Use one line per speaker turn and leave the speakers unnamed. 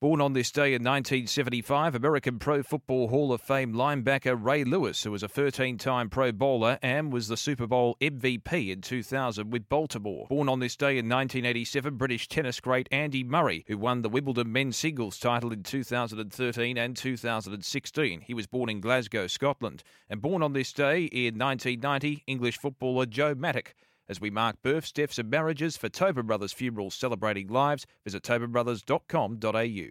Born on this day in 1975, American Pro Football Hall of Fame linebacker Ray Lewis, who was a 13 time Pro Bowler and was the Super Bowl MVP in 2000 with Baltimore. Born on this day in 1987, British tennis great Andy Murray, who won the Wimbledon men's singles title in 2013 and 2016. He was born in Glasgow, Scotland. And born on this day in 1990, English footballer Joe Mattock. As we mark births, deaths, and marriages for Tobin Brothers Funerals celebrating lives, visit tobinbrothers.com.au.